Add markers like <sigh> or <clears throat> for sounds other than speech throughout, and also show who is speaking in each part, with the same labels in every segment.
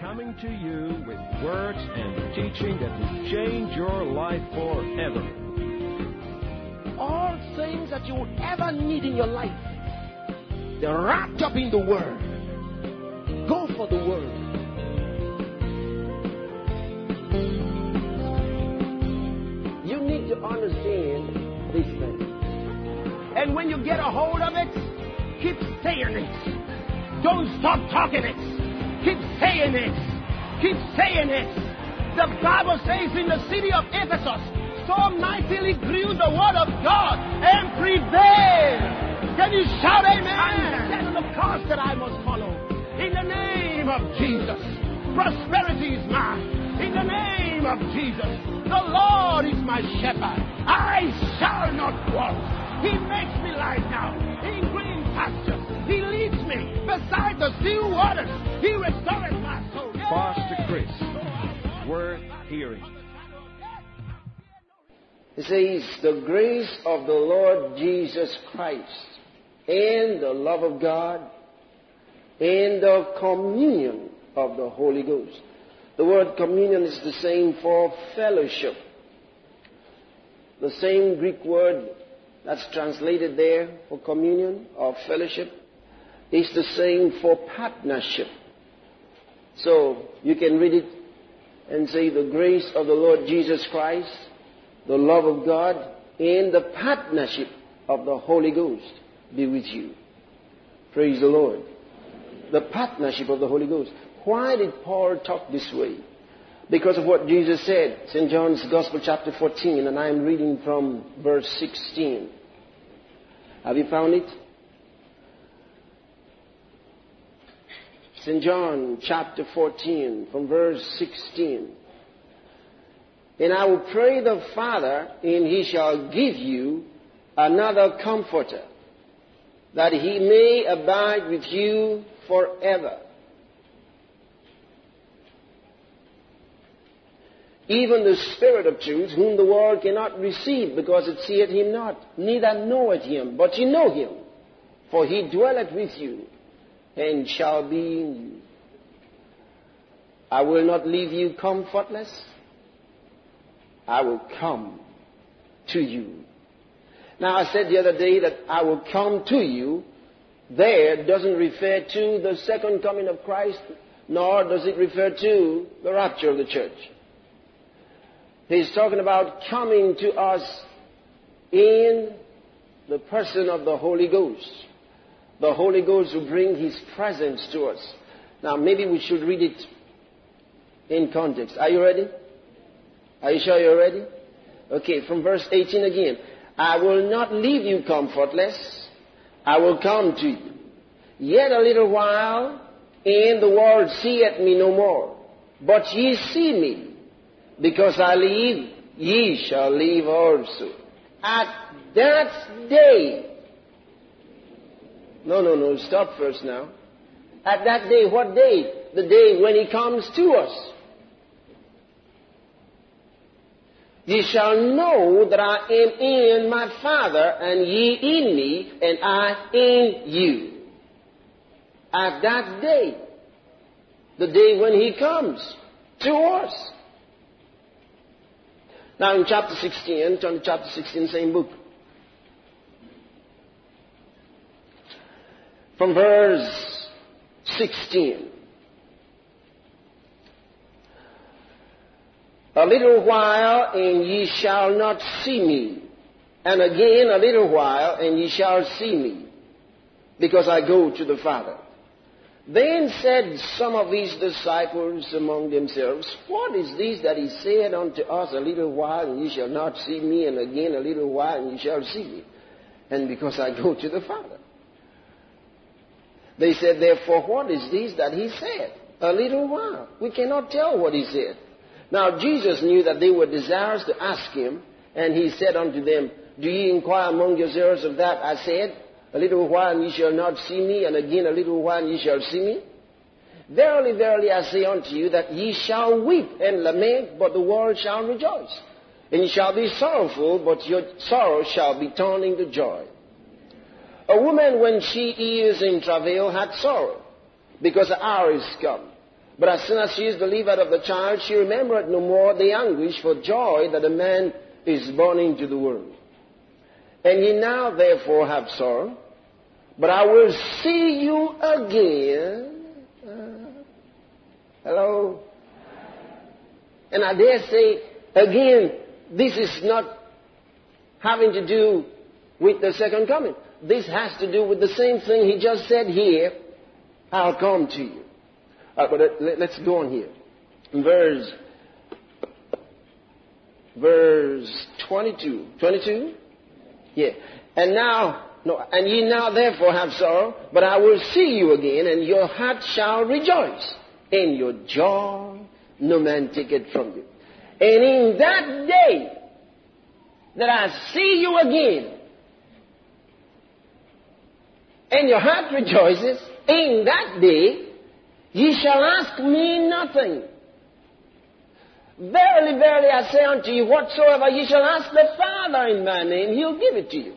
Speaker 1: coming to you with words and teaching that will change your life forever.
Speaker 2: All things that you will ever need in your life, they're wrapped up in the Word. Go for the Word. You need to understand these things. And when you get a hold of it, keep saying it. Don't stop talking it. Keep saying it. Keep saying it. The Bible says in the city of Ephesus, so mightily grew the word of God and prevailed. Can you shout amen? And set the course that I must follow. In the name of Jesus. Prosperity is mine. In the name of Jesus. The Lord is my shepherd. I shall not want. He makes me lie down in green pastures. He leads beside the still waters. He restores my soul.
Speaker 1: Pastor Chris, worth hearing.
Speaker 2: It says, The grace of the Lord Jesus Christ and the love of God and the communion of the Holy Ghost. The word communion is the same for fellowship. The same Greek word that's translated there for communion or fellowship is the same for partnership. So you can read it and say, The grace of the Lord Jesus Christ, the love of God, and the partnership of the Holy Ghost be with you. Praise the Lord. The partnership of the Holy Ghost. Why did Paul talk this way? Because of what Jesus said. St. John's Gospel, chapter 14, and I am reading from verse 16. Have you found it? St. John, chapter 14, from verse 16. And I will pray the Father, and he shall give you another comforter, that he may abide with you forever. Even the Spirit of truth, whom the world cannot receive, because it seeth him not, neither knoweth him, but ye know him, for he dwelleth with you, and shall be in you. I will not leave you comfortless. I will come to you. Now, I said the other day that I will come to you. There doesn't refer to the second coming of Christ, nor does it refer to the rapture of the church. He's talking about coming to us in the person of the Holy Ghost. The Holy Ghost will bring His presence to us. Now, maybe we should read it in context. Are you ready? Are you sure you're ready? Okay, from verse 18 again. I will not leave you comfortless. I will come to you. Yet a little while, and the world seeth me no more. But ye see me. Because I leave, ye shall leave also. At that day. No, no, no, stop first now. At that day, what day? The day when he comes to us. Ye shall know that I am in my Father, and ye in me, and I in you. At that day, the day when he comes to us. Now in chapter 16, turn to chapter 16, same book. From verse 16. A little while and ye shall not see me. And again a little while and ye shall see me. Because I go to the Father. Then said some of his disciples among themselves, What is this that he said unto us, A little while, and ye shall not see me, and again a little while, and ye shall see me? And because I go to the Father. They said, Therefore, what is this that he said? A little while. We cannot tell what he said. Now, Jesus knew that they were desirous to ask him, and he said unto them, Do ye inquire among yourselves of that I said? A little while and ye shall not see me, and again a little while and ye shall see me. Verily, verily, I say unto you that ye shall weep and lament, but the world shall rejoice. And ye shall be sorrowful, but your sorrow shall be turned into joy. A woman, when she is in travail, had sorrow, because the hour is come. But as soon as she is delivered of the child, she remembered no more the anguish for joy that a man is born into the world. And ye now therefore have sorrow, but I will see you again. Uh, hello? And I dare say, again, this is not having to do with the second coming. This has to do with the same thing he just said here. I'll come to you. Uh, but let, us go on here. Verse, verse 22. 22? Yeah. And now, no, and ye now therefore have sorrow, but I will see you again, and your heart shall rejoice, and your joy no man take it from you. And in that day that I see you again, and your heart rejoices, in that day Ye shall ask me nothing. Verily, verily, I say unto you, whatsoever ye shall ask the Father in my name, he'll give it to you.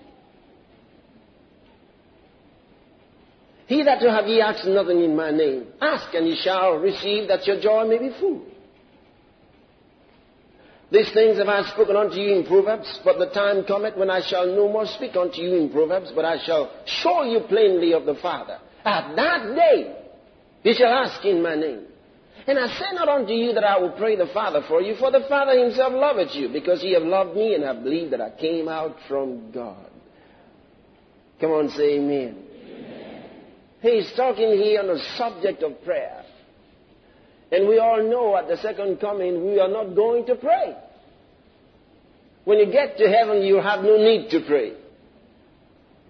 Speaker 2: He that will have ye ask nothing in my name, ask and ye shall receive that your joy may be full. These things have I spoken unto you in Proverbs, but the time cometh when I shall no more speak unto you in Proverbs, but I shall show you plainly of the Father. At that day, you shall ask in my name. And I say not unto you that I will pray the Father for you, for the Father himself loveth you, because ye have loved me and have believed that I came out from God. Come on, say amen. amen. He's talking here on the subject of prayer. And we all know at the second coming we are not going to pray. When you get to heaven, you have no need to pray.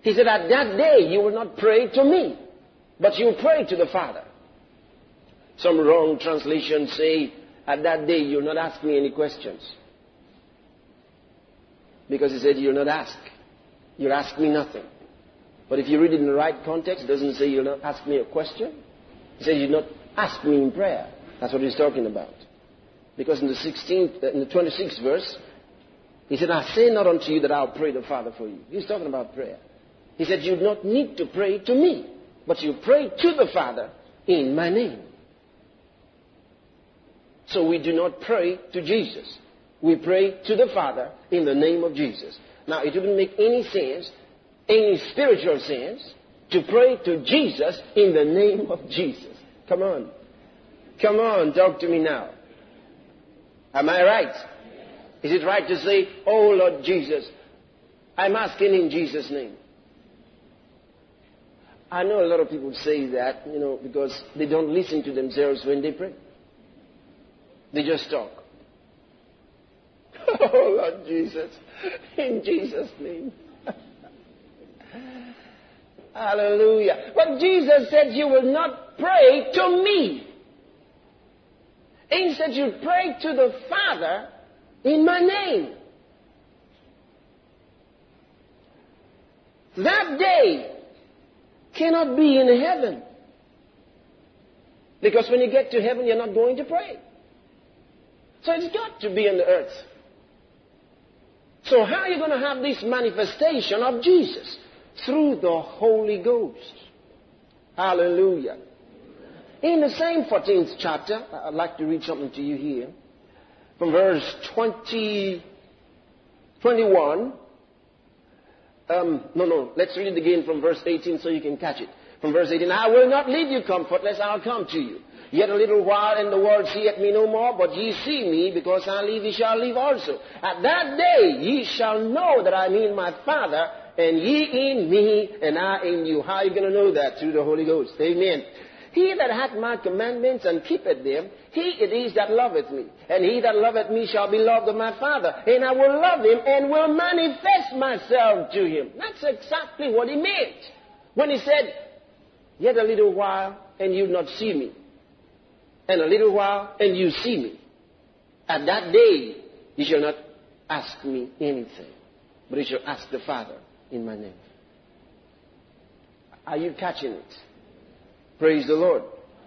Speaker 2: He said, At that day you will not pray to me, but you pray to the Father. Some wrong translations say, at that day you'll not ask me any questions. Because he said, you'll not ask. You'll ask me nothing. But if you read it in the right context, it doesn't say you'll not ask me a question. He says you'll not ask me in prayer. That's what he's talking about. Because in the 16th, uh, in the 26th verse, he said, I say not unto you that I'll pray the Father for you. He's talking about prayer. He said, you do not need to pray to me, but you pray to the Father in my name. So we do not pray to Jesus. We pray to the Father in the name of Jesus. Now, it wouldn't make any sense, any spiritual sense, to pray to Jesus in the name of Jesus. Come on. Come on, talk to me now. Am I right? Is it right to say, Oh Lord Jesus, I'm asking in Jesus' name? I know a lot of people say that, you know, because they don't listen to themselves when they pray. They just talk. <laughs> Oh, Lord Jesus. In Jesus' name. <laughs> Hallelujah. But Jesus said, You will not pray to me. Instead, you pray to the Father in my name. That day cannot be in heaven. Because when you get to heaven, you're not going to pray. So it's got to be on the earth. So how are you going to have this manifestation of Jesus? Through the Holy Ghost. Hallelujah. In the same 14th chapter, I'd like to read something to you here. From verse 20, 21. Um, no, no, let's read it again from verse 18 so you can catch it. From verse 18, I will not leave you comfortless, I'll come to you. Yet a little while and the world seeth me no more, but ye see me, because I live, ye shall live also. At that day ye shall know that I am in my Father, and ye in me, and I in you. How are you going to know that? Through the Holy Ghost. Amen. He that hath my commandments and keepeth them, he it is that loveth me. And he that loveth me shall be loved of my Father. And I will love him and will manifest myself to him. That's exactly what he meant. When he said, Yet a little while, and you'll not see me and a little while, and you see me. At that day, you shall not ask me anything, but you shall ask the Father in my name. Are you catching it? Praise the Lord.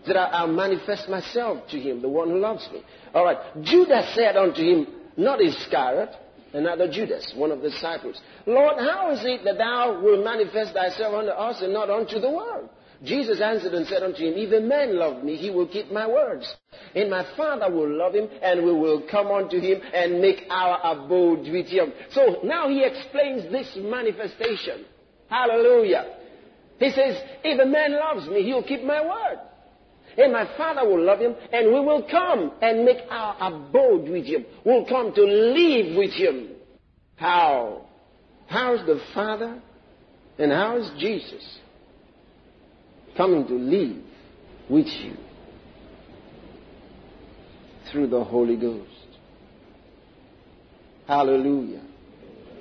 Speaker 2: That I, will manifest myself to him, the one who loves me. All right. Judas said unto him, not Iscariot, another Judas, one of the disciples, Lord, how is it that thou wilt manifest thyself unto us and not unto the world? Jesus answered and said unto him, If a man love me, he will keep my words. And my Father will love him, and we will come unto him and make our abode with him. So now he explains this manifestation. Hallelujah. He says, If a man loves me, he'll keep my word. And my Father will love him, and we will come and make our abode with him. We'll come to live with him. How? How's the Father and how's Jesus coming to live with you? Through the Holy Ghost. Hallelujah.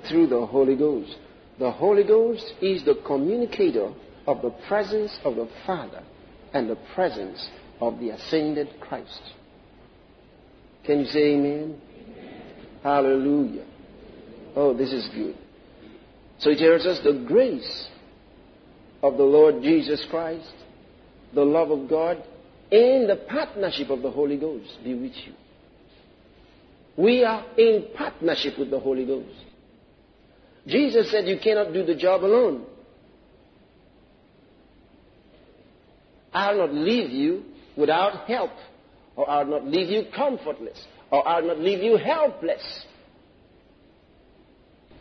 Speaker 2: Through the Holy Ghost. The Holy Ghost is the communicator of the presence of the Father and the presence of the ascended Christ. Can you say amen? amen? Hallelujah. Oh, this is good. So it tells us the grace of the Lord Jesus Christ, the love of God, and the partnership of the Holy Ghost be with you. We are in partnership with the Holy Ghost. Jesus said you cannot do the job alone. I'll not leave you without help, or I'll not leave you comfortless, or I'll not leave you helpless.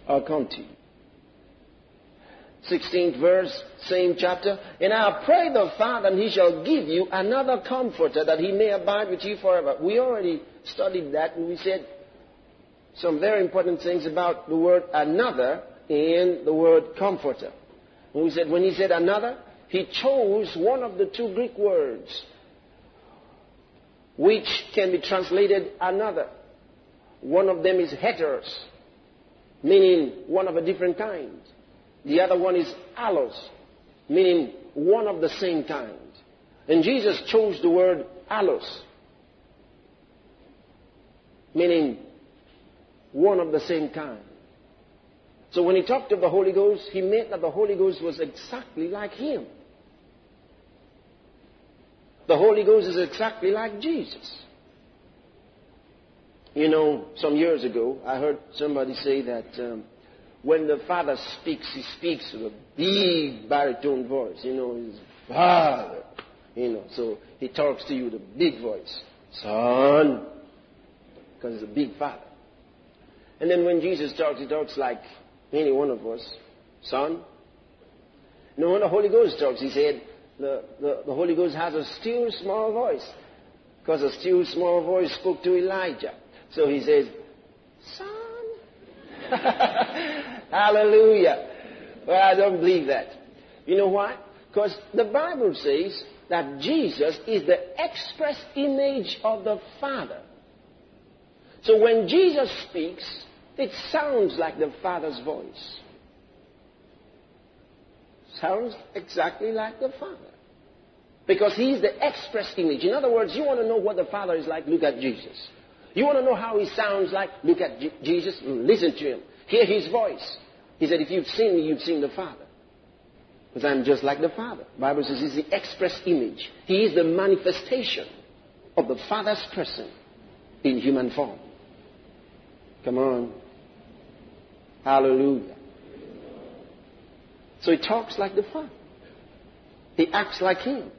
Speaker 2: I'll come to you. 16th verse, same chapter. And I'll pray the Father, and he shall give you another comforter that he may abide with you forever. We already studied that, and we said some very important things about the word another and the word comforter. And we said when he said another, he chose one of the two Greek words, which can be translated another. One of them is heteros, meaning one of a different kind. The other one is allos, meaning one of the same kind. And Jesus chose the word allos, meaning one of the same kind. So when he talked of the Holy Ghost, he meant that the Holy Ghost was exactly like him. The Holy Ghost is exactly like Jesus. You know, some years ago, I heard somebody say that um, when the Father speaks, he speaks with a big baritone voice. You know, his Father. You know, so he talks to you with a big voice. Son. Because he's a big Father. And then when Jesus talks, he talks like any one of us. Son. And when the Holy Ghost talks, he said, the, the, the Holy Ghost has a still small voice. Because a still small voice spoke to Elijah. So he says, Son. <laughs> Hallelujah. Well, I don't believe that. You know why? Because the Bible says that Jesus is the express image of the Father. So when Jesus speaks, it sounds like the Father's voice sounds exactly like the Father. Because he's the express image. In other words, you want to know what the Father is like, look at Jesus. You want to know how he sounds like, look at J- Jesus, listen to him. Hear his voice. He said, if you've seen me, you've seen the Father. Because I'm just like the Father. The Bible says he's the express image. He is the manifestation of the Father's person in human form. Come on. Hallelujah. So he talks like the Father. He acts like him.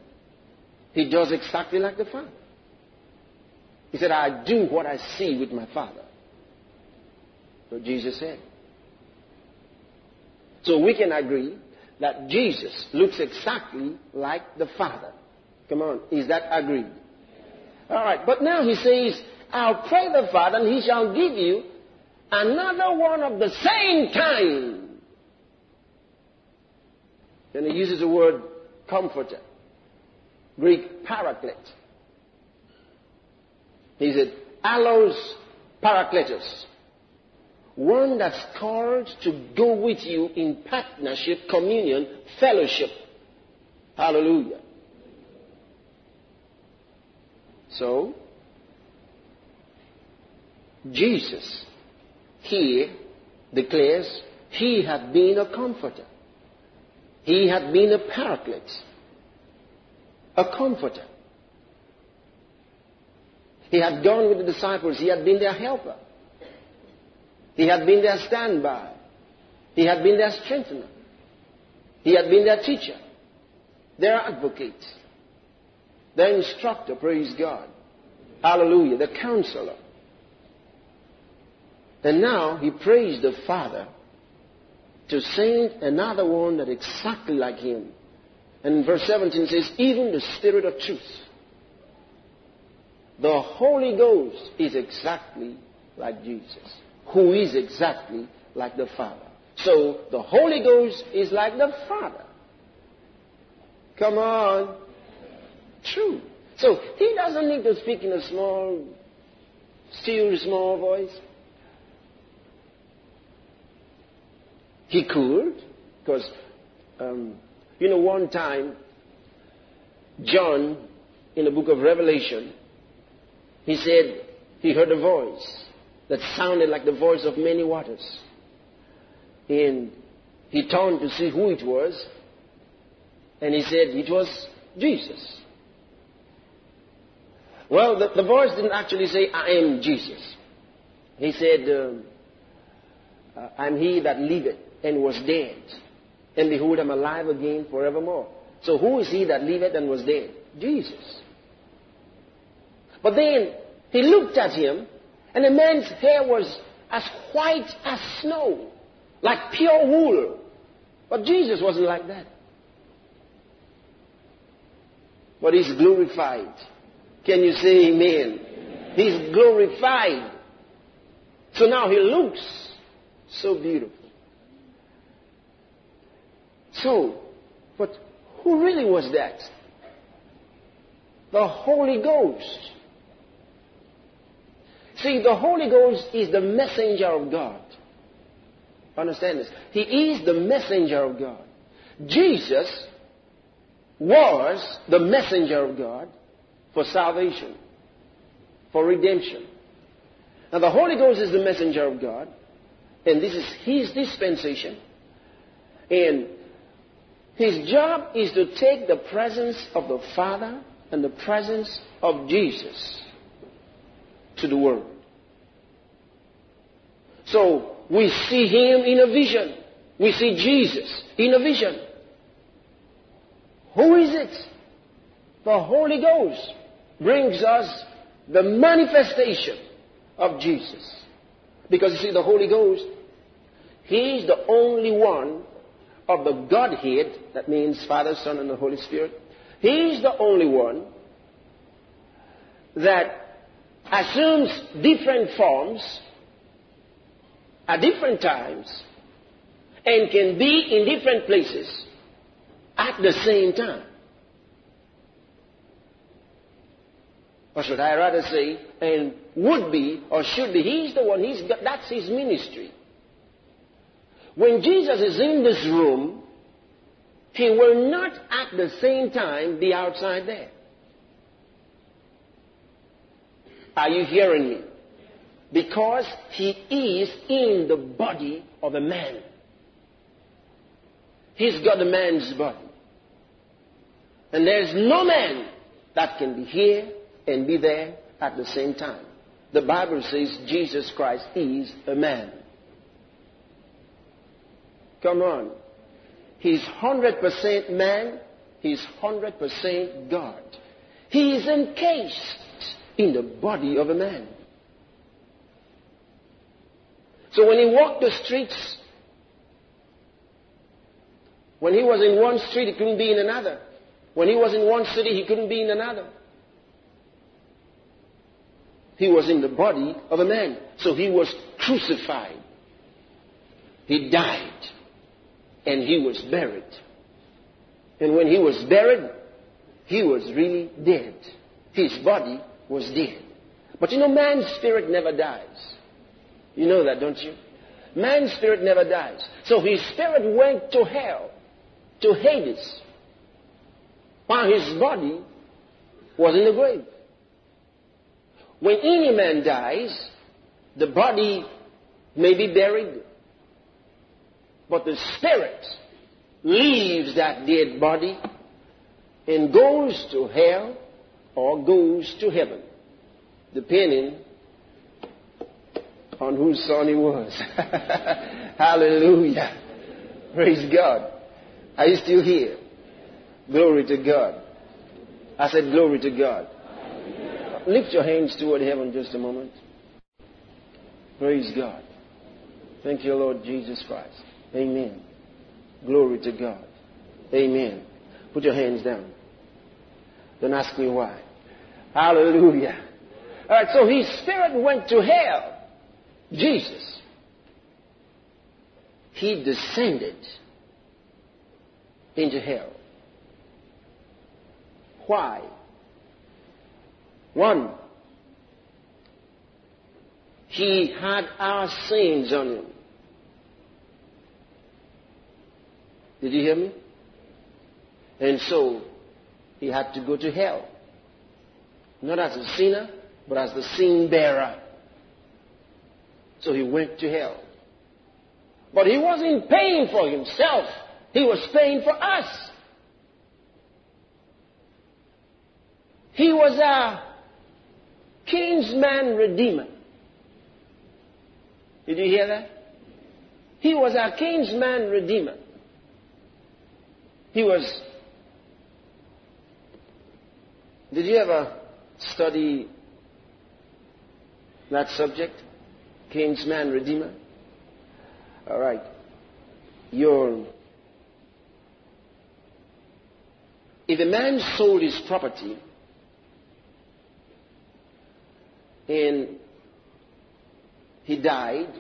Speaker 2: He does exactly like the Father. He said, I do what I see with my Father. What Jesus said. So we can agree that Jesus looks exactly like the Father. Come on, is that agreed? All right, but now he says, I'll pray the Father and he shall give you another one of the same kind then he uses the word comforter. Greek paraclete. He said, allos parakletos. One that's called to go with you in partnership, communion, fellowship. Hallelujah. So, Jesus here declares he had been a comforter. He had been a paraclete, a comforter. He had gone with the disciples. He had been their helper. He had been their standby. He had been their strengthener. He had been their teacher. their advocate, their instructor, praise God. Hallelujah, the counselor. And now he prays the Father to send another one that exactly like him. And verse 17 says, even the Spirit of truth. The Holy Ghost is exactly like Jesus, who is exactly like the Father. So the Holy Ghost is like the Father. Come on. True. So he doesn't need to speak in a small, still small voice. He could, because, um, you know, one time, John, in the book of Revelation, he said he heard a voice that sounded like the voice of many waters. And he turned to see who it was, and he said it was Jesus. Well, the, the voice didn't actually say, I am Jesus. He said, um, I'm he that liveth and was dead. And behold, I'm alive again forevermore. So who is he that liveth and was dead? Jesus. But then he looked at him, and the man's hair was as white as snow, like pure wool. But Jesus wasn't like that. But he's glorified. Can you say amen? He's glorified. So now he looks so beautiful. So, but who really was that? The Holy Ghost. See, the Holy Ghost is the messenger of God. Understand this? He is the messenger of God. Jesus was the messenger of God for salvation, for redemption. Now, the Holy Ghost is the messenger of God, and this is His dispensation. And his job is to take the presence of the Father and the presence of Jesus to the world. So we see him in a vision. We see Jesus in a vision. Who is it? The Holy Ghost brings us the manifestation of Jesus. Because you see, the Holy Ghost, He is the only one of the Godhead, that means Father, Son, and the Holy Spirit, He's the only one that assumes different forms at different times and can be in different places at the same time. Or should I rather say, and would be or should be, he's the one, he's that's his ministry. When Jesus is in this room, he will not at the same time be outside there. Are you hearing me? Because he is in the body of a man. He's got a man's body. And there's no man that can be here and be there at the same time. The Bible says Jesus Christ is a man. Come on. He's 100% man. He's 100% God. He is encased in the body of a man. So when he walked the streets, when he was in one street, he couldn't be in another. When he was in one city, he couldn't be in another. He was in the body of a man. So he was crucified. He died and he was buried. And when he was buried, he was really dead. His body was dead. But you know, man's spirit never dies. You know that, don't you? Man's spirit never dies. So his spirit went to hell, to Hades, while his body was in the grave. When any man dies, the body may be buried, but the spirit leaves that dead body and goes to hell or goes to heaven, depending on whose son he was. <laughs> Hallelujah. Praise God. Are you still here? Glory to God. I said, Glory to God. Lift your hands toward heaven just a moment. Praise God. Thank you, Lord Jesus Christ. Amen. Glory to God. Amen. Put your hands down. Don't ask me why. Hallelujah. All right, so his spirit went to hell. Jesus. He descended into hell. Why? One, he had our sins on him. Did you hear me? And so he had to go to hell. Not as a sinner, but as the sin bearer. So he went to hell. But he wasn't paying for himself. He was paying for us. He was a kinsman redeemer. Did you hear that? He was a kinsman redeemer. He was. Did you ever study that subject? Kinsman redeemer? All right. Your. If a man sold his property and he died,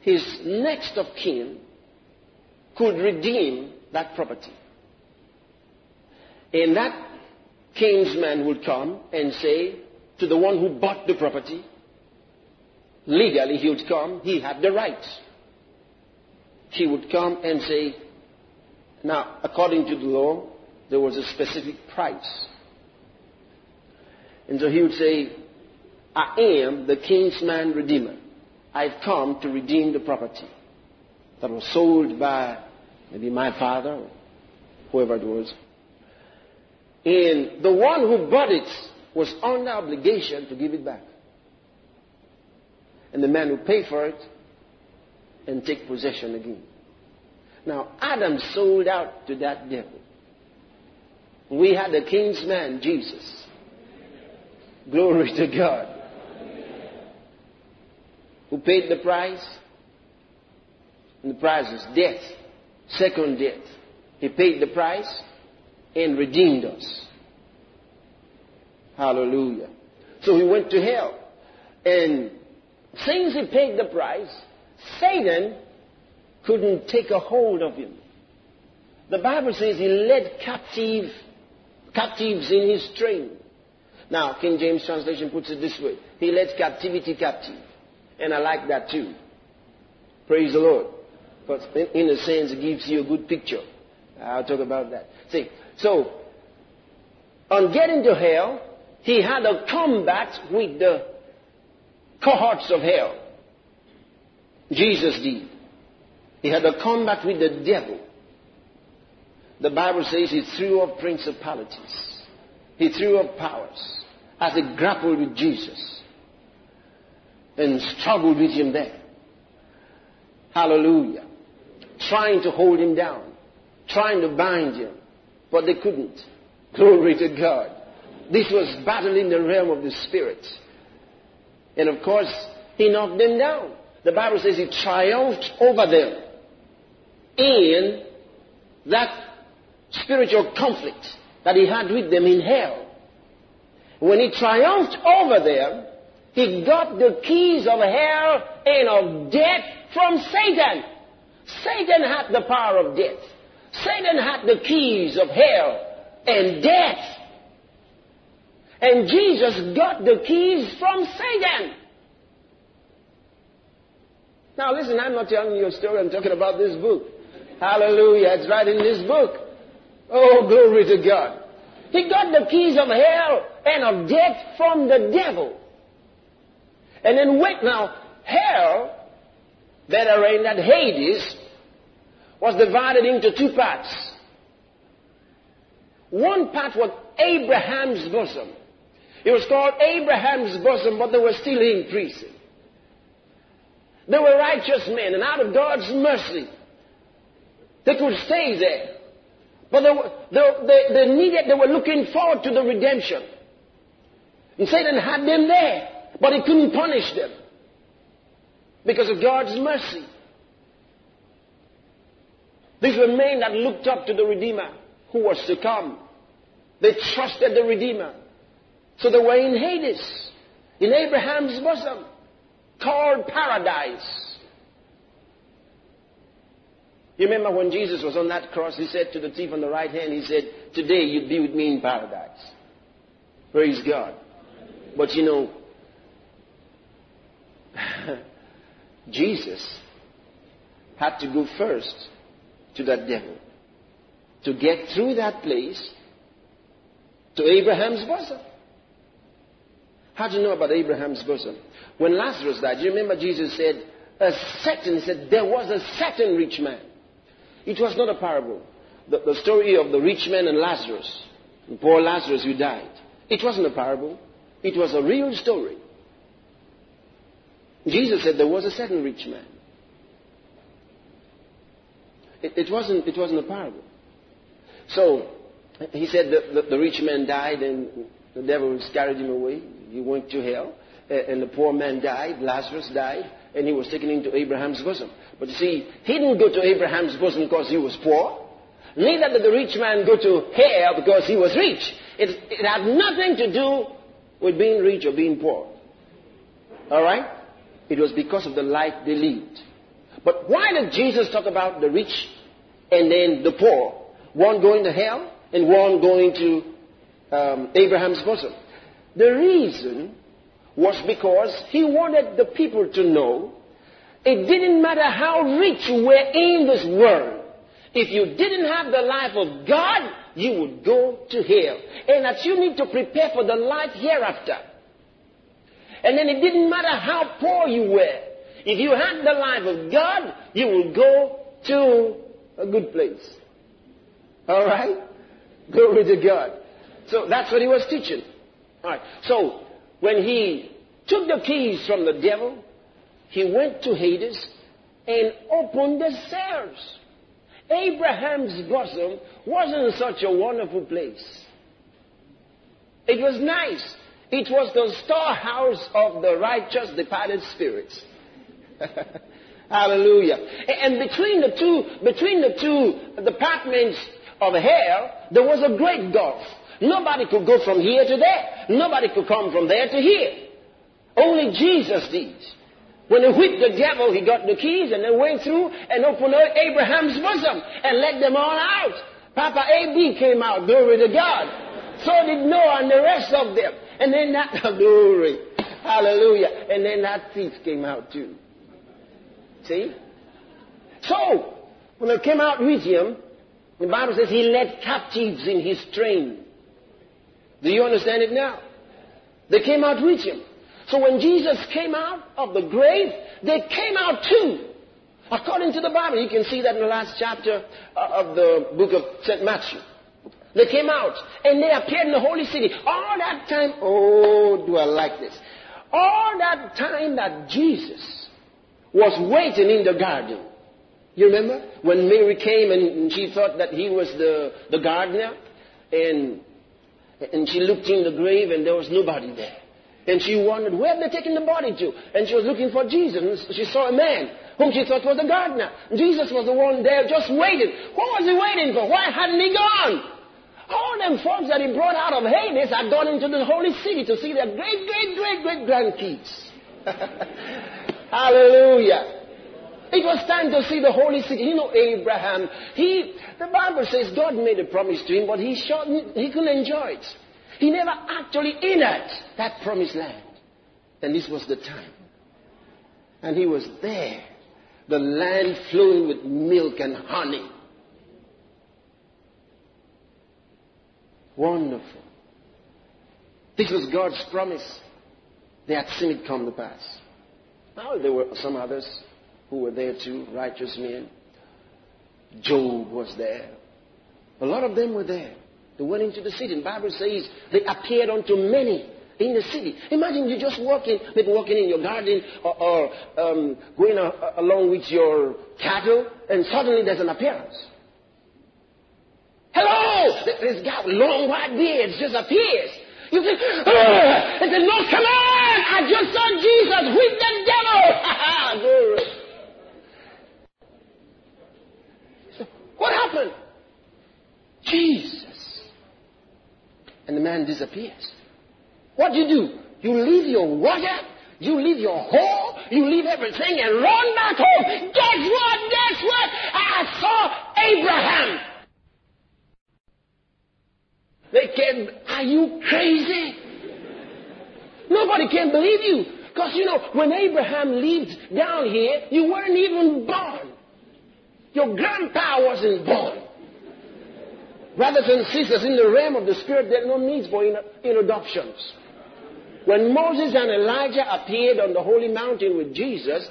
Speaker 2: his next of kin could redeem that property. And that kinsman would come and say to the one who bought the property, legally he would come, he had the rights. He would come and say, now, according to the law, there was a specific price. And so he would say, I am the kinsman redeemer. I've come to redeem the property that was sold by maybe my father whoever it was. And the one who bought it was under obligation to give it back. And the man would pay for it and take possession again. Now, Adam sold out to that devil. We had the kinsman, Jesus. Glory to God. Who paid the price? And the price was death. Second death. He paid the price and redeemed us. Hallelujah. So he went to hell. And since he paid the price, Satan couldn't take a hold of him. The Bible says he led captive, captives in his train. Now, King James translation puts it this way. He led captivity captive. And I like that too. Praise the Lord. But in a sense, it gives you a good picture. I'll talk about that. See, so, on getting to hell, he had a combat with the cohorts of hell. Jesus did. He had a combat with the devil. The Bible says he threw up principalities. He threw up powers as he grappled with Jesus and struggled with him there. Hallelujah. Trying to hold him down, trying to bind him, but they couldn't. <laughs> Glory to God. This was battle in the realm of the Spirit. And of course, he knocked them down. The Bible says he triumphed over them in that spiritual conflict that he had with them in hell. When he triumphed over them, he got the keys of hell and of death from Satan. Satan had the power of death. Satan had the keys of hell and death. And Jesus got the keys from Satan. Now listen, I'm not telling you a story, I'm talking about this book. Hallelujah, it's right in this book. Oh, glory to God. He got the keys of hell and of death from the devil. And then wait now, hell, that in that Hades, was divided into two parts. One part was Abraham's bosom. It was called Abraham's bosom, but they were still in prison. They were righteous men, and out of God's mercy, they could stay there. But they, they, they, they needed, they were looking forward to the redemption. And Satan had them there, but he couldn't punish them because of God's mercy. These were men that looked up to the Redeemer who was to come. They trusted the Redeemer. So they were in Hades, in Abraham's bosom, called paradise. You remember when Jesus was on that cross, he said to the thief on the right hand, he said, Today you'd be with me in paradise. Praise God. But you know, <laughs> Jesus had to go first to that devil to get through that place to Abraham's bosom. How do you know about Abraham's bosom? When Lazarus died, you remember Jesus said, a certain, he said, there was a certain rich man. It was not a parable. The, the story of the rich man and Lazarus, and poor Lazarus who died. It wasn't a parable. It was a real story. Jesus said there was a certain rich man. It, it wasn't, it wasn't a parable. So, he said the, the, the, rich man died and the devil carried him away. He went to hell. And the poor man died. Lazarus died. And he was taken into Abraham's bosom. But you see, he didn't go to Abraham's bosom because he was poor. Neither did the rich man go to hell because he was rich. It, it had nothing to do with being rich or being poor. All right? It was because of the life they lived. But why did Jesus talk about the rich and then the poor? One going to hell and one going to um, Abraham's bosom. The reason was because he wanted the people to know it didn't matter how rich you were in this world. If you didn't have the life of God, you would go to hell. And that you need to prepare for the life hereafter. And then it didn't matter how poor you were. If you had the life of God, you will go to a good place. All right? Glory to God. So that's what he was teaching. All right. So when he took the keys from the devil, he went to Hades and opened the cells. Abraham's bosom wasn't such a wonderful place. It was nice. It was the storehouse of the righteous departed spirits. <laughs> Hallelujah. And between the two, between the two departments of hell, there was a great gulf. Nobody could go from here to there. Nobody could come from there to here. Only Jesus did. When he whipped the devil, he got the keys and then went through and opened Abraham's bosom and let them all out. Papa AB came out, glory to God. So did Noah and the rest of them. And then that, <laughs> glory, hallelujah. And then that thief came out too. See? So, when they came out with him, the Bible says he led captives in his train. Do you understand it now? They came out with him. So when Jesus came out of the grave, they came out too. According to the Bible, you can see that in the last chapter uh, of the book of St. Matthew. They came out and they appeared in the holy city. All that time, oh, do I like this. All that time that Jesus was waiting in the garden. You remember? When Mary came and she thought that he was the, the gardener and, and she looked in the grave and there was nobody there. And she wondered, where have they taken the body to? And she was looking for Jesus. And she saw a man whom she thought was a gardener. Jesus was the one there just waiting. What was he waiting for? Why hadn't he gone? All them folks that he brought out of Hades had gone into the holy city to see their great, great, great, great grandkids. <laughs> Hallelujah. It was time to see the holy city. You know, Abraham, he, the Bible says God made a promise to him, but he, he couldn't enjoy it. He never actually entered that promised land. And this was the time. And he was there. The land flowing with milk and honey. Wonderful. This was God's promise. They had seen it come to pass. Now there were some others who were there too, righteous men. Job was there. A lot of them were there. They went into the city. The Bible says they appeared unto many in the city. Imagine you just walking, maybe walking in your garden or, or um, going a, along with your cattle, and suddenly there's an appearance. Hello! This guy with long white beards just appears. You think, oh, and said, no, come on! I just saw Jesus with the devil! <laughs> So, what happened? Jesus. And the man disappears. What do you do? You leave your water, you leave your hole, you leave everything and run back home. Guess what? Guess what? I saw Abraham. They can, are you crazy? Nobody can believe you. Because you know, when Abraham lived down here, you weren't even born. Your grandpa wasn't born. Brothers and sisters, in the realm of the Spirit, there are no needs for introductions. When Moses and Elijah appeared on the holy mountain with Jesus,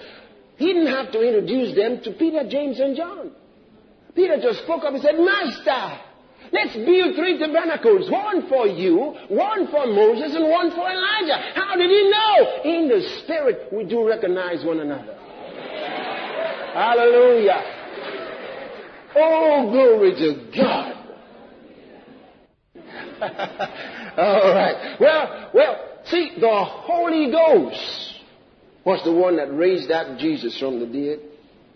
Speaker 2: he didn't have to introduce them to Peter, James, and John. Peter just spoke up and said, Master, let's build three tabernacles, one for you, one for Moses, and one for Elijah. How did he know? In the Spirit, we do recognize one another. Hallelujah. Oh, glory to God. <laughs> All right. Well, well, See, the Holy Ghost was the one that raised up Jesus from the dead.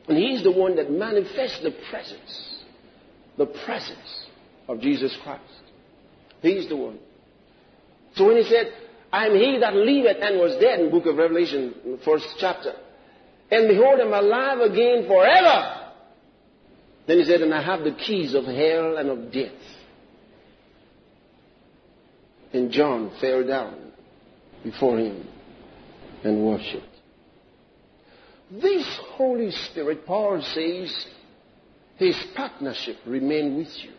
Speaker 2: And he's the one that manifests the presence, the presence of Jesus Christ. He's the one. So when he said, I am he that liveth and was dead in book of Revelation, first chapter, and behold, I'm alive again forever. Then he said, and I have the keys of hell and of death. And John fell down before Him and worshiped. This Holy Spirit, Paul says, His partnership remain with you.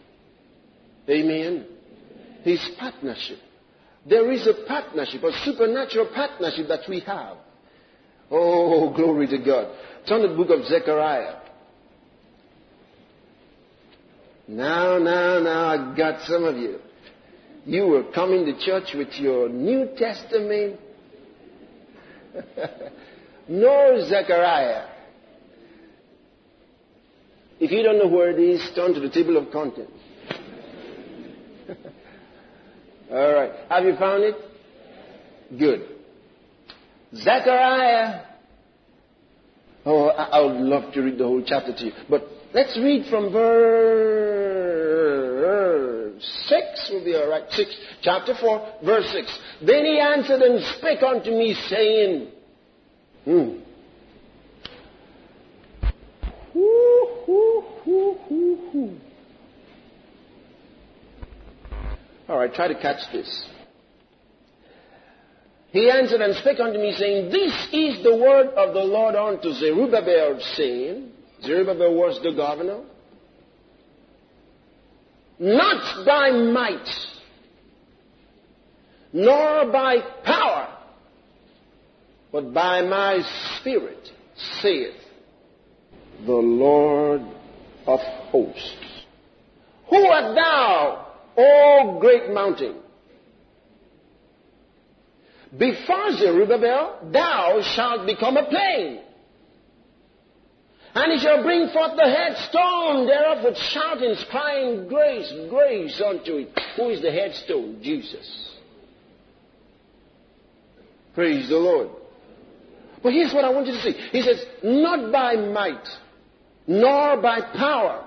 Speaker 2: Amen. His partnership. There is a partnership, a supernatural partnership that we have. Oh, glory to God. Turn to the book of Zechariah. Now, now, now, I got some of you you were coming to church with your New Testament. <laughs> no Zechariah. If you don't know where it is, turn to the table of contents. All right. Have you found it? Good. Zechariah. Oh, I would love to read the whole chapter to you. But let's read from verse 6 will be all right. 6, chapter 4, verse 6. Then he answered and spake unto me, saying, hmm. All right, try to catch this. He answered and spake unto me, saying, This is the word of the Lord unto Zerubbabel, saying, Zerubbabel was the governor not by might, nor by power, but by my Spirit, saith the Lord of hosts. Who art thou, O great mountain? Before Zerubbabel, thou shalt become a plain and he shall bring forth the headstone thereof with shoutings, crying, Grace, grace unto it. Who is the headstone? Jesus. Praise the Lord. But here's what I want you to see. He says, Not by might, nor by power,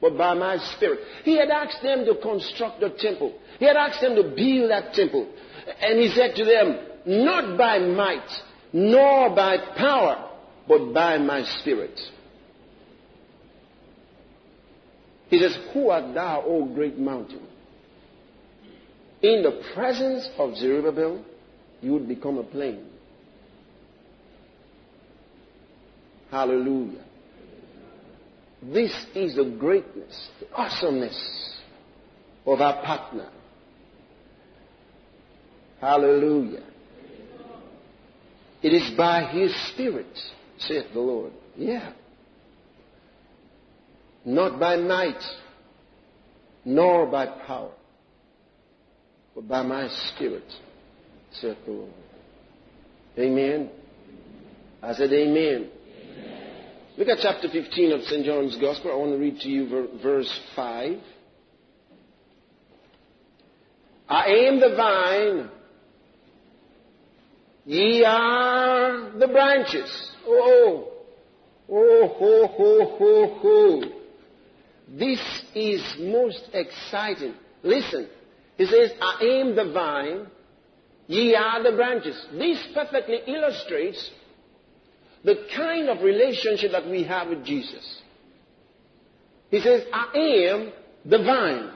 Speaker 2: but by my spirit. He had asked them to construct a temple. He had asked them to build that temple. And he said to them, Not by might, nor by power, but by my spirit. He says, Who art thou, O great mountain? In the presence of Zerubbabel, you would become a plain. Hallelujah. This is the greatness, the awesomeness of our partner. Hallelujah. It is by His Spirit, saith the Lord. Yeah not by might, nor by power, but by my Spirit, saith the Lord. Amen. I said, Amen. Amen. Look at chapter 15 of St. John's Gospel. I want to read to you verse 5. I am the vine. Ye are the branches. Oh, oh, oh ho, ho, ho, ho. This is most exciting. Listen. He says, I am the vine. Ye are the branches. This perfectly illustrates the kind of relationship that we have with Jesus. He says, I am the vine.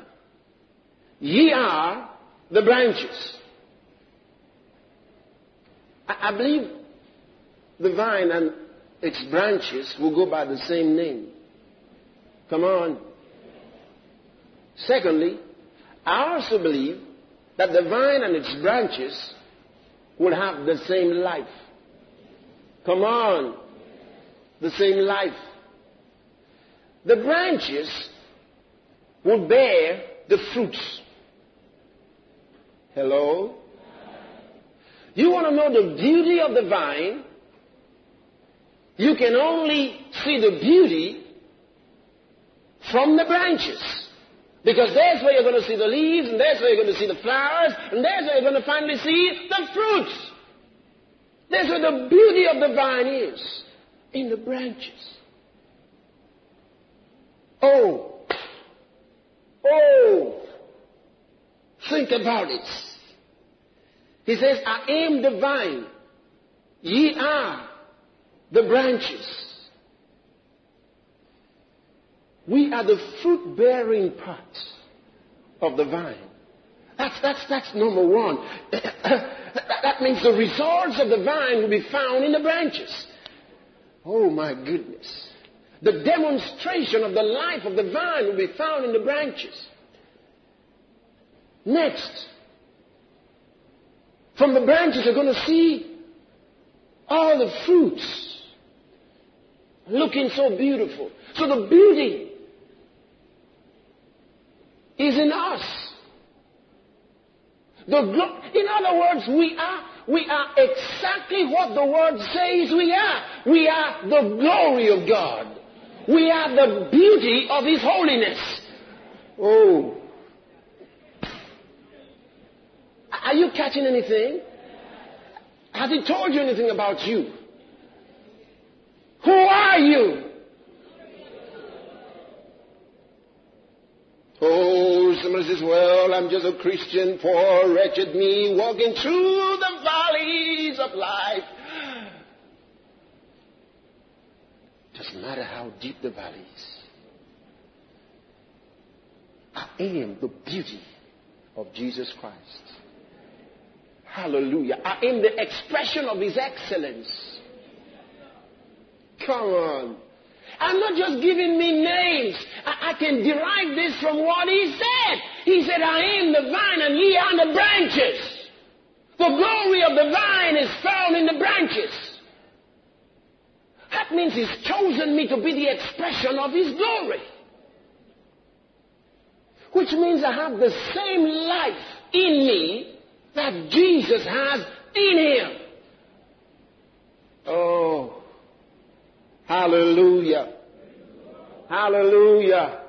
Speaker 2: Ye are the branches. I, I believe the vine and its branches will go by the same name. Come on. Secondly, I also believe that the vine and its branches will have the same life. Come on. The same life. The branches will bear the fruits. Hello? You want to know the beauty of the vine? You can only see the beauty from the branches. Because that's where you're going to see the leaves, and that's where you're going to see the flowers, and that's where you're going to finally see the fruits. That's where the beauty of the vine is. In the branches. Oh. Oh. Think about it. He says, I am the vine. Ye are the branches. We are the fruit bearing part of the vine. That's, that's, that's number one. <clears throat> that means the results of the vine will be found in the branches. Oh my goodness. The demonstration of the life of the vine will be found in the branches. Next, from the branches you're going to see all the fruits looking so beautiful. So the beauty is in us. Glo- in other words, we are we are exactly what the word says we are. We are the glory of God. We are the beauty of His holiness. Oh. Are you catching anything? Has He told you anything about you? Who are you? Oh, somebody says, well, I'm just a Christian, poor, wretched me, walking through the valleys of life. Doesn't matter how deep the valleys. I am the beauty of Jesus Christ. Hallelujah. I am the expression of His excellence. Come on. I'm not just giving me names. I, I, can derive this from what he said. He said, I am the vine and ye are the branches. The glory of the vine is found in the branches. That means he's chosen me to be the expression of his glory. Which means I have the same life in me that Jesus has in him. Oh, Hallelujah. Hallelujah.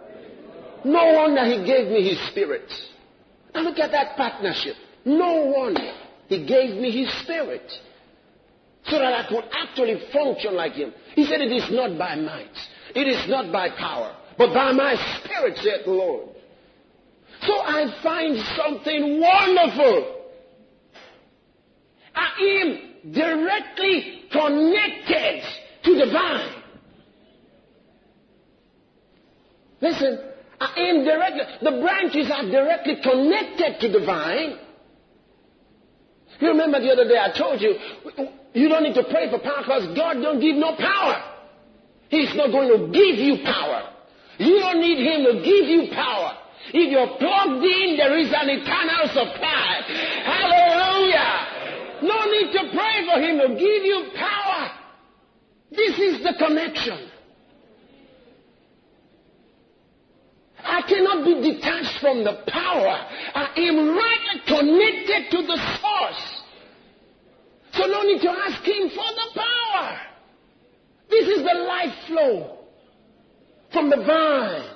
Speaker 2: No wonder he gave me his spirit. Now look at that partnership. No wonder he gave me his spirit. So that I could actually function like him. He said, It is not by might, it is not by power, but by my spirit, said the Lord. So I find something wonderful. I am directly connected to the vine. Listen, I am directly, the branches are directly connected to the vine. You remember the other day I told you, you don't need to pray for power because God don't give no power. He's not going to give you power. You don't need Him to give you power. If you're plugged in, there is an eternal supply. Hallelujah. No need to pray for Him to give you power. This is the connection. I cannot be detached from the power. I am rightly connected to the source. So no need to ask Him for the power. This is the life flow from the vine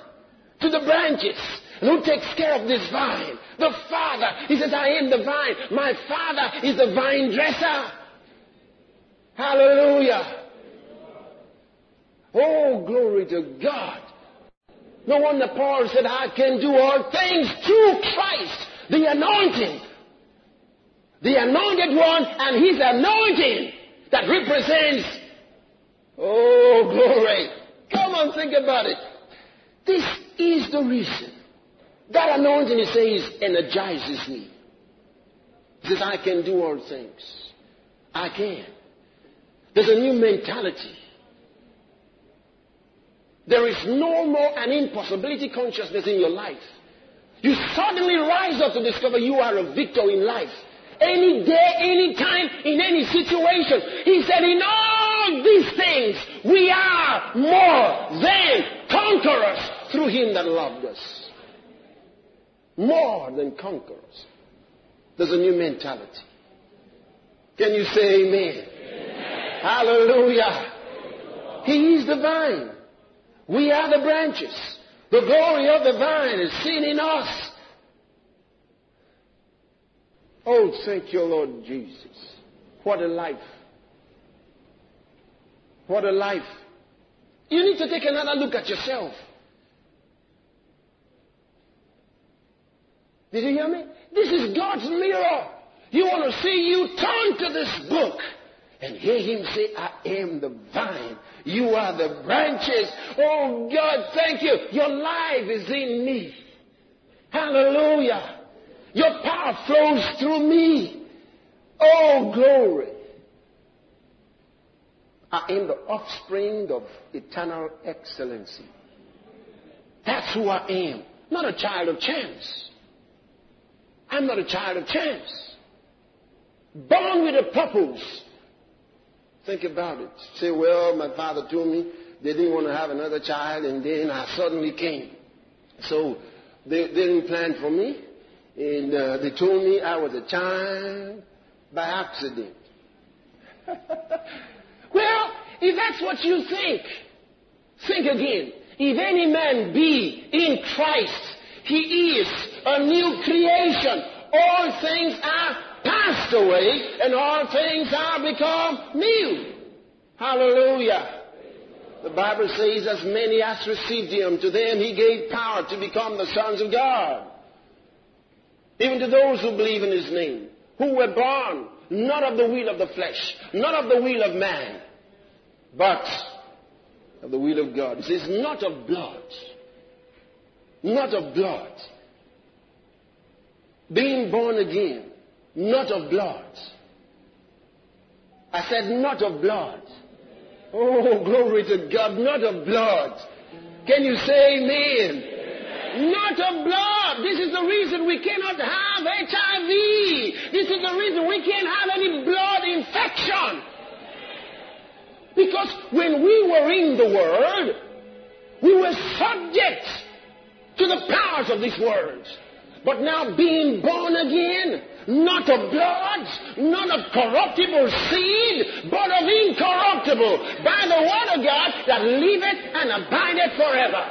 Speaker 2: to the branches. And who takes care of this vine? The Father. He says, I am the vine. My Father is the vine dresser. Hallelujah. Oh, glory to God. No wonder Paul said, I can do all things through Christ, the anointing. The anointed one and his anointing that represents, oh, glory. Come on, think about it. This is the reason. That anointing, he says, energizes me. He says, I can do all things. I can. There's a new mentality. There is no more an impossibility consciousness in your life. You suddenly rise up to discover you are a victor in life. Any day, any time, in any situation. He said, in all these things, we are more than conquerors through him that loved us. More than conquerors. There's a new mentality. Can you say amen? amen. Hallelujah. He is the vine. We are the branches. The glory of the vine is seen in us. Oh, thank you, Lord Jesus. What a life. What a life. You need to take another look at yourself. Did you hear me? This is God's mirror. You want to see you turn to this book and hear him say, I am the vine. You are the branches. Oh God, thank you. Your life is in me. Hallelujah. Your power flows through me. Oh glory. I am the offspring of eternal excellency. That's who I am. Not a child of chance. I'm not a child of chance. Born with a purpose. Think about it. Say, well, my father told me they didn't want to have another child, and then I suddenly came. So they, they didn't plan for me, and uh, they told me I was a child by accident. <laughs> well, if that's what you think, think again. If any man be in Christ, he is a new creation. All things are passed away and all things are become new. Hallelujah. The Bible says, as many as received him, to them he gave power to become the sons of God. Even to those who believe in his name, who were born not of the will of the flesh, not of the will of man, but of the will of God. It says, not of blood. Not of blood. Being born again not of blood. I said, not of blood. Oh, glory to God, not of blood. Can you say amen? amen? Not of blood. This is the reason we cannot have HIV. This is the reason we can't have any blood infection. Because when we were in the world, we were subject to the powers of this world. But now being born again, not of blood, not of corruptible seed, but of incorruptible, by the word of God that liveth and abideth forever.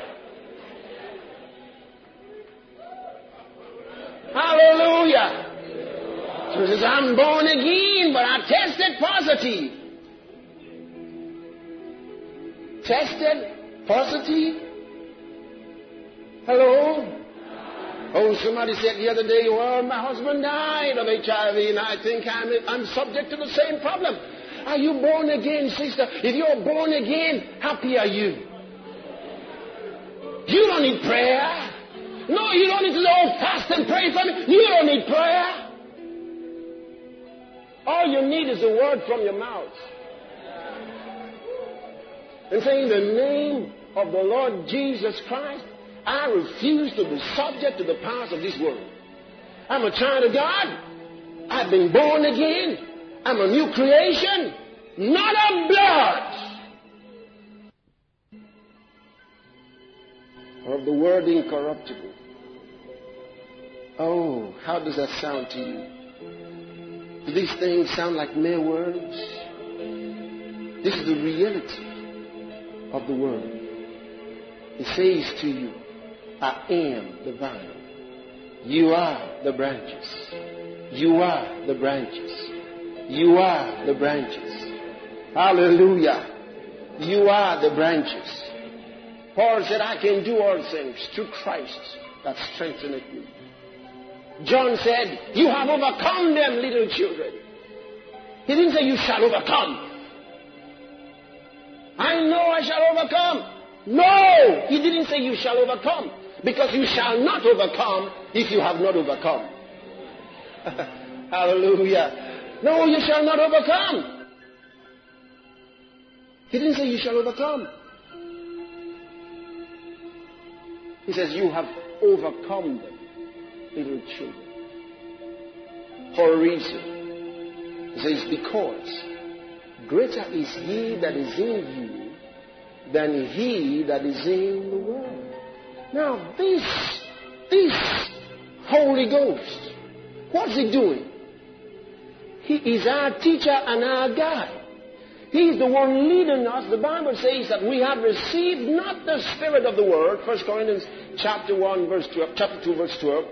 Speaker 2: Hallelujah. So says, I'm born again, but I tested positive. Tested positive? Hello? Oh, somebody said the other day, well, my husband died of HIV and I think I'm, I'm subject to the same problem. Are you born again, sister? If you're born again, happy are you. You don't need prayer. No, you don't need to go fast and pray for me. You don't need prayer. All you need is a word from your mouth. And saying the name of the Lord Jesus Christ, I refuse to be subject to the powers of this world. I'm a child of God. I've been born again. I'm a new creation, not of blood. Of the word incorruptible. Oh, how does that sound to you? Do these things sound like mere words? This is the reality of the word. It says to you, I am the vine. You are the branches. You are the branches. You are the branches. Hallelujah. You are the branches. Paul said, I can do all things through Christ that strengtheneth me. John said, You have overcome them, little children. He didn't say, You shall overcome. I know I shall overcome. No! He didn't say, You shall overcome. Because you shall not overcome if you have not overcome. <laughs> Hallelujah. No, you shall not overcome. He didn't say you shall overcome. He says, You have overcome them, little children. For a reason. He says, Because greater is he that is in you than he that is in the world. Now, this, this Holy Ghost, what's he doing? He is our teacher and our guide. He's the one leading us. The Bible says that we have received not the spirit of the world. 1 Corinthians chapter 1 verse 12, chapter 2 verse 12.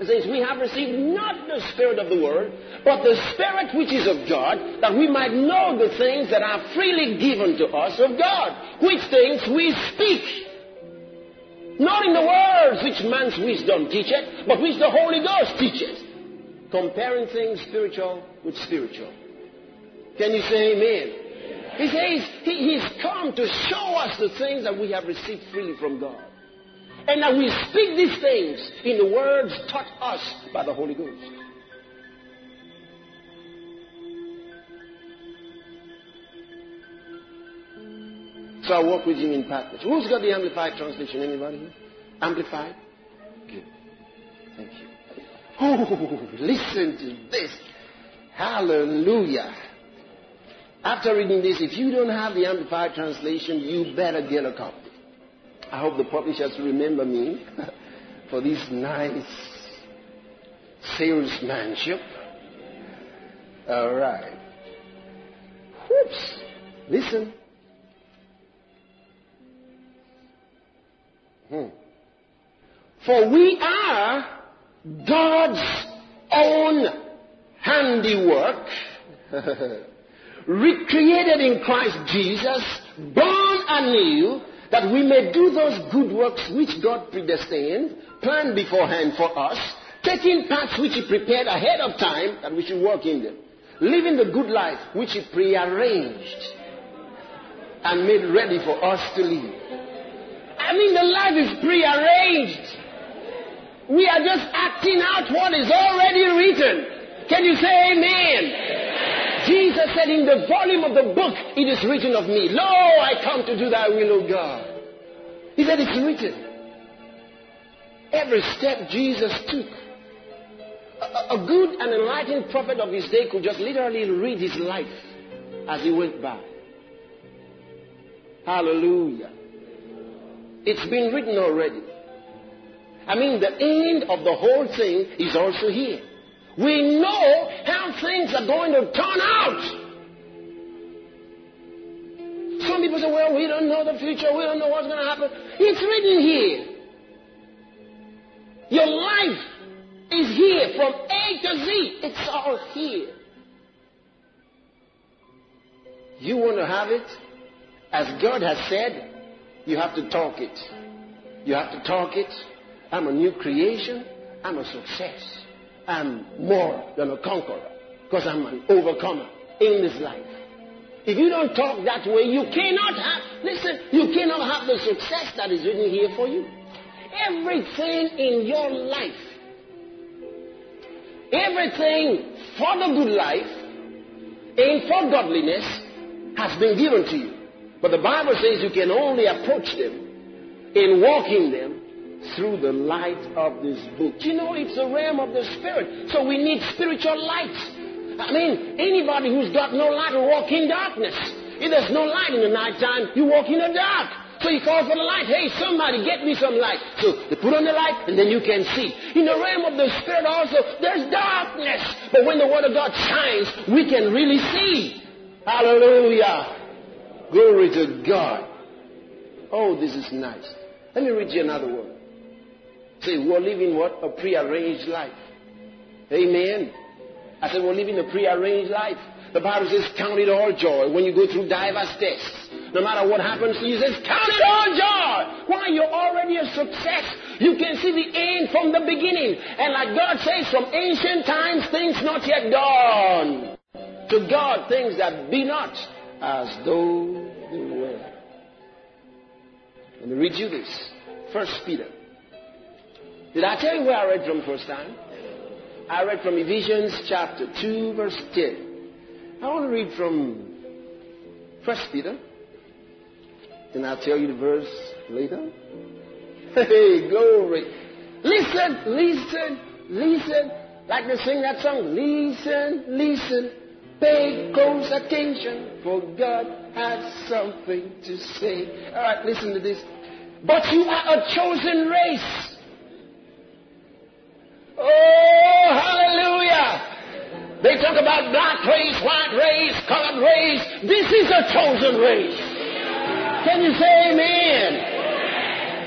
Speaker 2: It says, we have received not the spirit of the world, but the spirit which is of God, that we might know the things that are freely given to us of God, which things we speak. Not in the words which man's wisdom teacheth, but which the Holy Ghost teacheth. Comparing things spiritual with spiritual. Can you say amen? He says he, He's come to show us the things that we have received freely from God. And that we speak these things in the words taught us by the Holy Ghost. So I work with him in partnership. Who's got the Amplified translation? Anybody here? Amplified? Good. Thank you. Oh, <laughs> listen to this. Hallelujah. After reading this, if you don't have the Amplified translation, you better get a copy. I hope the publishers remember me <laughs> for this nice salesmanship. All right. Whoops. Listen. Hmm. For we are God's own handiwork, <laughs> recreated in Christ Jesus, born anew, that we may do those good works which God predestined, planned beforehand for us, taking paths which He prepared ahead of time that we should walk in them, living the good life which He prearranged and made ready for us to live. I mean, the life is prearranged. We are just acting out what is already written. Can you say amen? Jesus said, In the volume of the book, it is written of me, Lo, I come to do thy will, O God. He said, It's written. Every step Jesus took. A, a good and enlightened prophet of his day could just literally read his life as he went by. Hallelujah. It's been written already. I mean, the end of the whole thing is also here. We know how things are going to turn out. Some people say, well, we don't know the future. We don't know what's going to happen. It's written here. Your life is here from A to Z. It's all here. You want to have it? As God has said, you have to talk it. You have to talk it. I'm a new creation. I'm a success. I'm more than a conqueror because I'm an overcomer in this life. If you don't talk that way, you cannot have, listen, you cannot have the success that is written here for you. Everything in your life, everything for the good life and for godliness has been given to you. But the Bible says you can only approach them in walking them through the light of this book. You know, it's a realm of the Spirit. So we need spiritual light. I mean, anybody who's got no light will walk in darkness. If there's no light in the nighttime, you walk in the dark. So you call for the light. Hey, somebody get me some light. So they put on the light and then you can see. In the realm of the Spirit also, there's darkness. But when the Word of God shines, we can really see. Hallelujah. Glory to God. Oh, this is nice. Let me read you another word. Say, we're living what? A prearranged life. Amen. I said, we're living a prearranged life. The Bible says, count it all joy when you go through diverse tests. No matter what happens to you, says, count it all joy. Why? You're already a success. You can see the end from the beginning. And like God says, from ancient times, things not yet done. To God, things that be not as though. Me read you this. First Peter. Did I tell you where I read from first time? I read from Ephesians chapter 2, verse 10. I want to read from First Peter. Then I'll tell you the verse later. <laughs> Hey, glory. Listen, listen, listen. Like they sing that song. Listen, listen. Pay close attention, for God has something to say. All right, listen to this. But you are a chosen race. Oh, hallelujah. They talk about black race, white race, colored race. This is a chosen race. Can you say amen?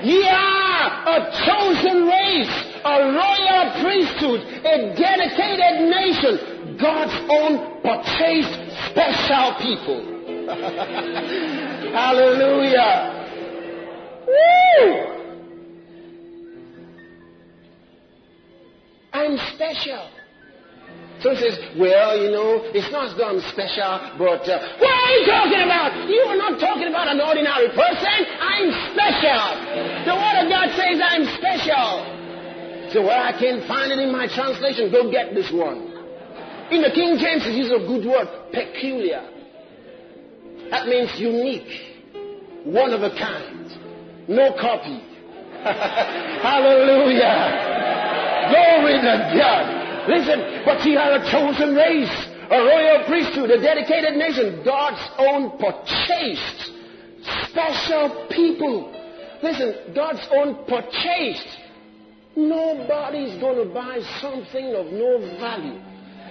Speaker 2: Ye are a chosen race, a royal priesthood, a dedicated nation, God's own purchased special people. <laughs> Hallelujah. Woo! I'm special. So he says, well, you know, it's not as though I'm special, but uh, what are you talking about? You are not talking about an ordinary person. I'm special. The Word of God says I'm special. So where I can't find it in my translation, go get this one. In the King James, it is a good word, peculiar. That means unique, one of a kind, no copy. <laughs> Hallelujah. Glory to God. Listen, but ye are a chosen race, a royal priesthood, a dedicated nation, God's own purchased, special people. Listen, God's own purchased. Nobody's going to buy something of no value.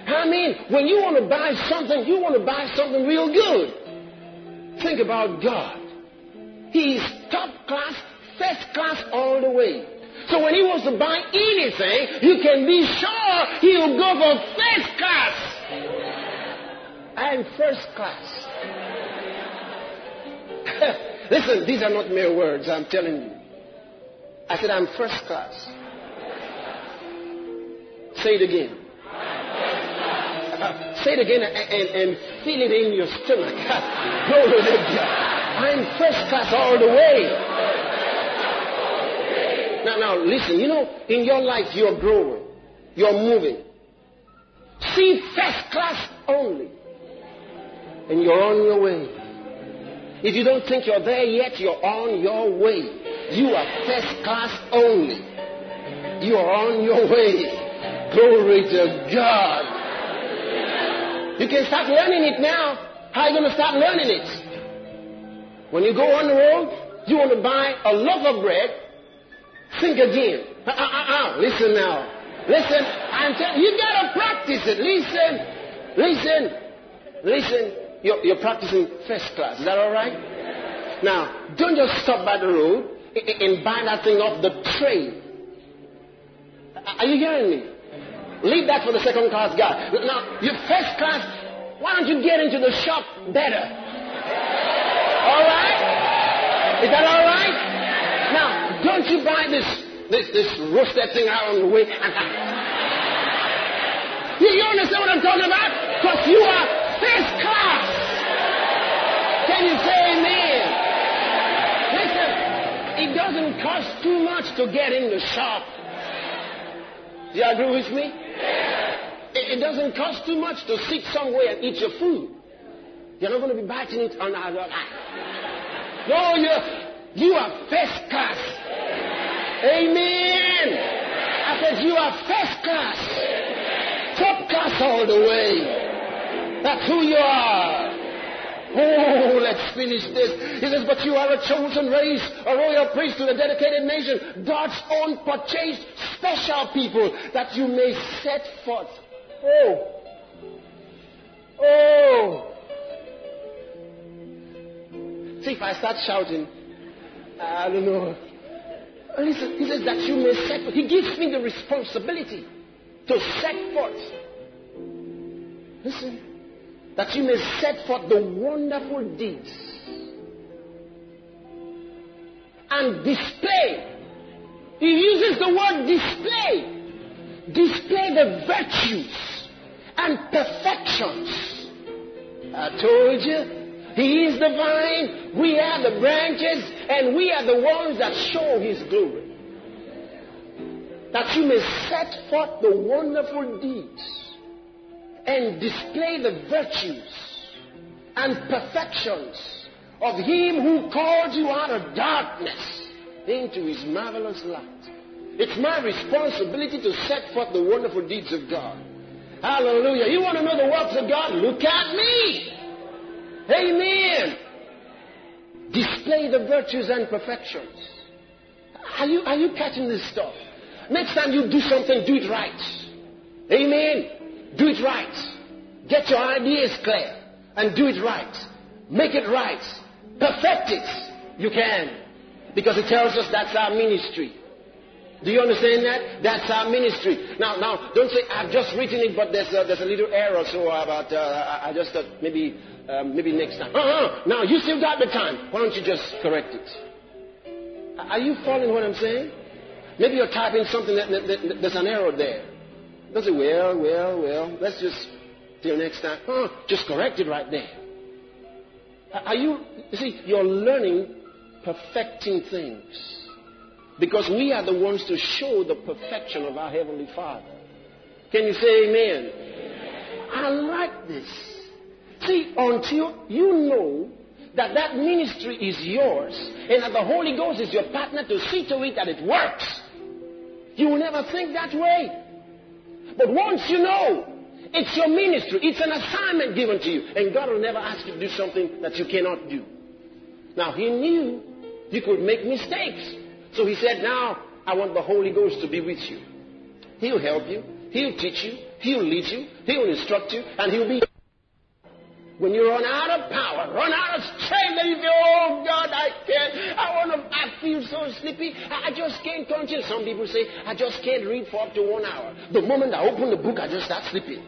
Speaker 2: I mean, when you want to buy something, you want to buy something real good. Think about God. He's top class, first class all the way. So when he wants to buy anything, you can be sure he'll go for first class. I'm first class. <laughs> Listen, these are not mere words, I'm telling you. I said, I'm first class. Say it again. Say it again and, and, and, feel it in your stomach. <laughs> God. I'm first class all the way. Now, now, listen. You know, in your life, you're growing. You're moving. See first class only. And you're on your way. If you don't think you're there yet, you're on your way. You are first class only. You are on your way. Glory to God. You can start learning it now. How are you going to start learning it? When you go on the road, you want to buy a loaf of bread Think again. Uh, uh, uh, uh, listen now. Listen. I'm telling you, gotta practice it. Listen. Listen. Listen. You're, you're practicing first class. Is that all right? Now, don't just stop by the road and buy that thing off the train. Are you hearing me? Leave that for the second class guy. Now, your first class, why don't you get into the shop better? All right? Is that all right? Now, don't you buy this, this, this roasted thing out on the way. <laughs> you, you understand what I'm talking about? Because you are first class. Can you say amen? Listen, it doesn't cost too much to get in the shop. Do you agree with me? It, it doesn't cost too much to sit somewhere and eat your food. You're not going to be biting it on our No, you you are first class. Amen. I said, You are first class. Top class all the way. That's who you are. Oh, let's finish this. He says, But you are a chosen race, a royal priesthood, a dedicated nation, God's own purchased special people, that you may set forth. Oh. Oh. See, if I start shouting, I don't know. Listen, he says that you may set. Forth. He gives me the responsibility. to set forth. Listen, that you may set forth the wonderful deeds and display. He uses the word display. Display the virtues and perfections. I told you, He is the vine, we are the branches, and we are the ones that show His glory. That you may set forth the wonderful deeds and display the virtues and perfections of Him who called you out of darkness into His marvelous light. It's my responsibility to set forth the wonderful deeds of God. Hallelujah. You want to know the works of God? Look at me. Amen. Display the virtues and perfections. Are you, are you catching this stuff? Next time you do something, do it right. Amen. Do it right. Get your ideas clear and do it right. Make it right. Perfect it. You can. Because it tells us that's our ministry. Do you understand that? That's our ministry. Now, now, don't say I've just written it, but there's a, there's a little error. So about uh, I just thought maybe um, maybe next time. Uh-huh. Now you still got the time. Why don't you just correct it? Are you following what I'm saying? Maybe you're typing something that, that, that there's an error there. Don't say well, well, well. Let's just till next time. Uh, just correct it right there. Are you? You see, you're learning perfecting things. Because we are the ones to show the perfection of our Heavenly Father. Can you say amen? amen? I like this. See, until you know that that ministry is yours and that the Holy Ghost is your partner to see to it that it works, you will never think that way. But once you know it's your ministry, it's an assignment given to you, and God will never ask you to do something that you cannot do. Now, He knew you could make mistakes. So He said, Now I want the Holy Ghost to be with you. He'll help you, He'll teach you, He'll lead you, He'll instruct you, and He'll be. When you run out of power, run out of strength, and you feel, oh God, I can't. I feel so sleepy. I just can't continue. Some people say, I just can't read for up to one hour. The moment I open the book, I just start sleeping.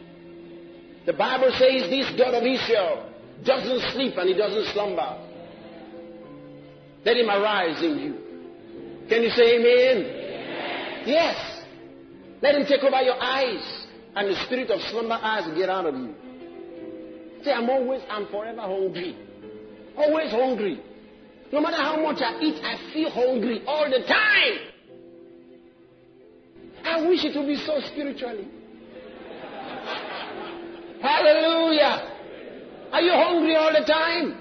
Speaker 2: The Bible says this God of Israel doesn't sleep and he doesn't slumber. Let him arise in you. Can you say amen? amen? Yes. Let him take over your eyes and the spirit of slumber eyes get out of you. Say, I'm always, I'm forever hungry. Always hungry. No matter how much I eat, I feel hungry all the time. I wish it would be so spiritually. Hallelujah. Are you hungry all the time?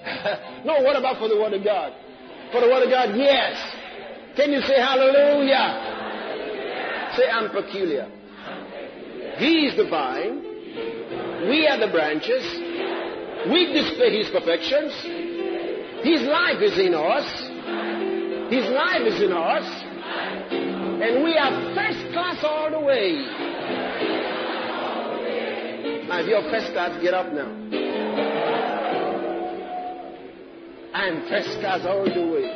Speaker 2: <laughs> no, what about for the Word of God? For the Word of God, yes. Can you say hallelujah? hallelujah. Say, I'm peculiar. He is the vine. We are the branches. We display His perfections. His life is in us. His life is in us. And we are first class all the way. If you're first class, get up now. I'm first class all the way.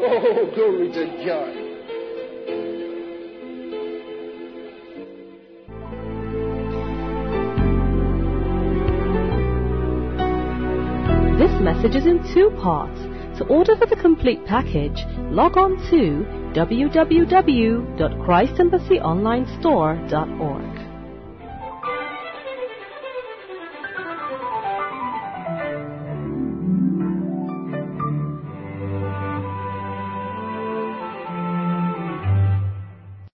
Speaker 2: Oh, glory to God.
Speaker 3: This message is in two parts. To order for the complete package, log on to www.christembassyonlinestore.org.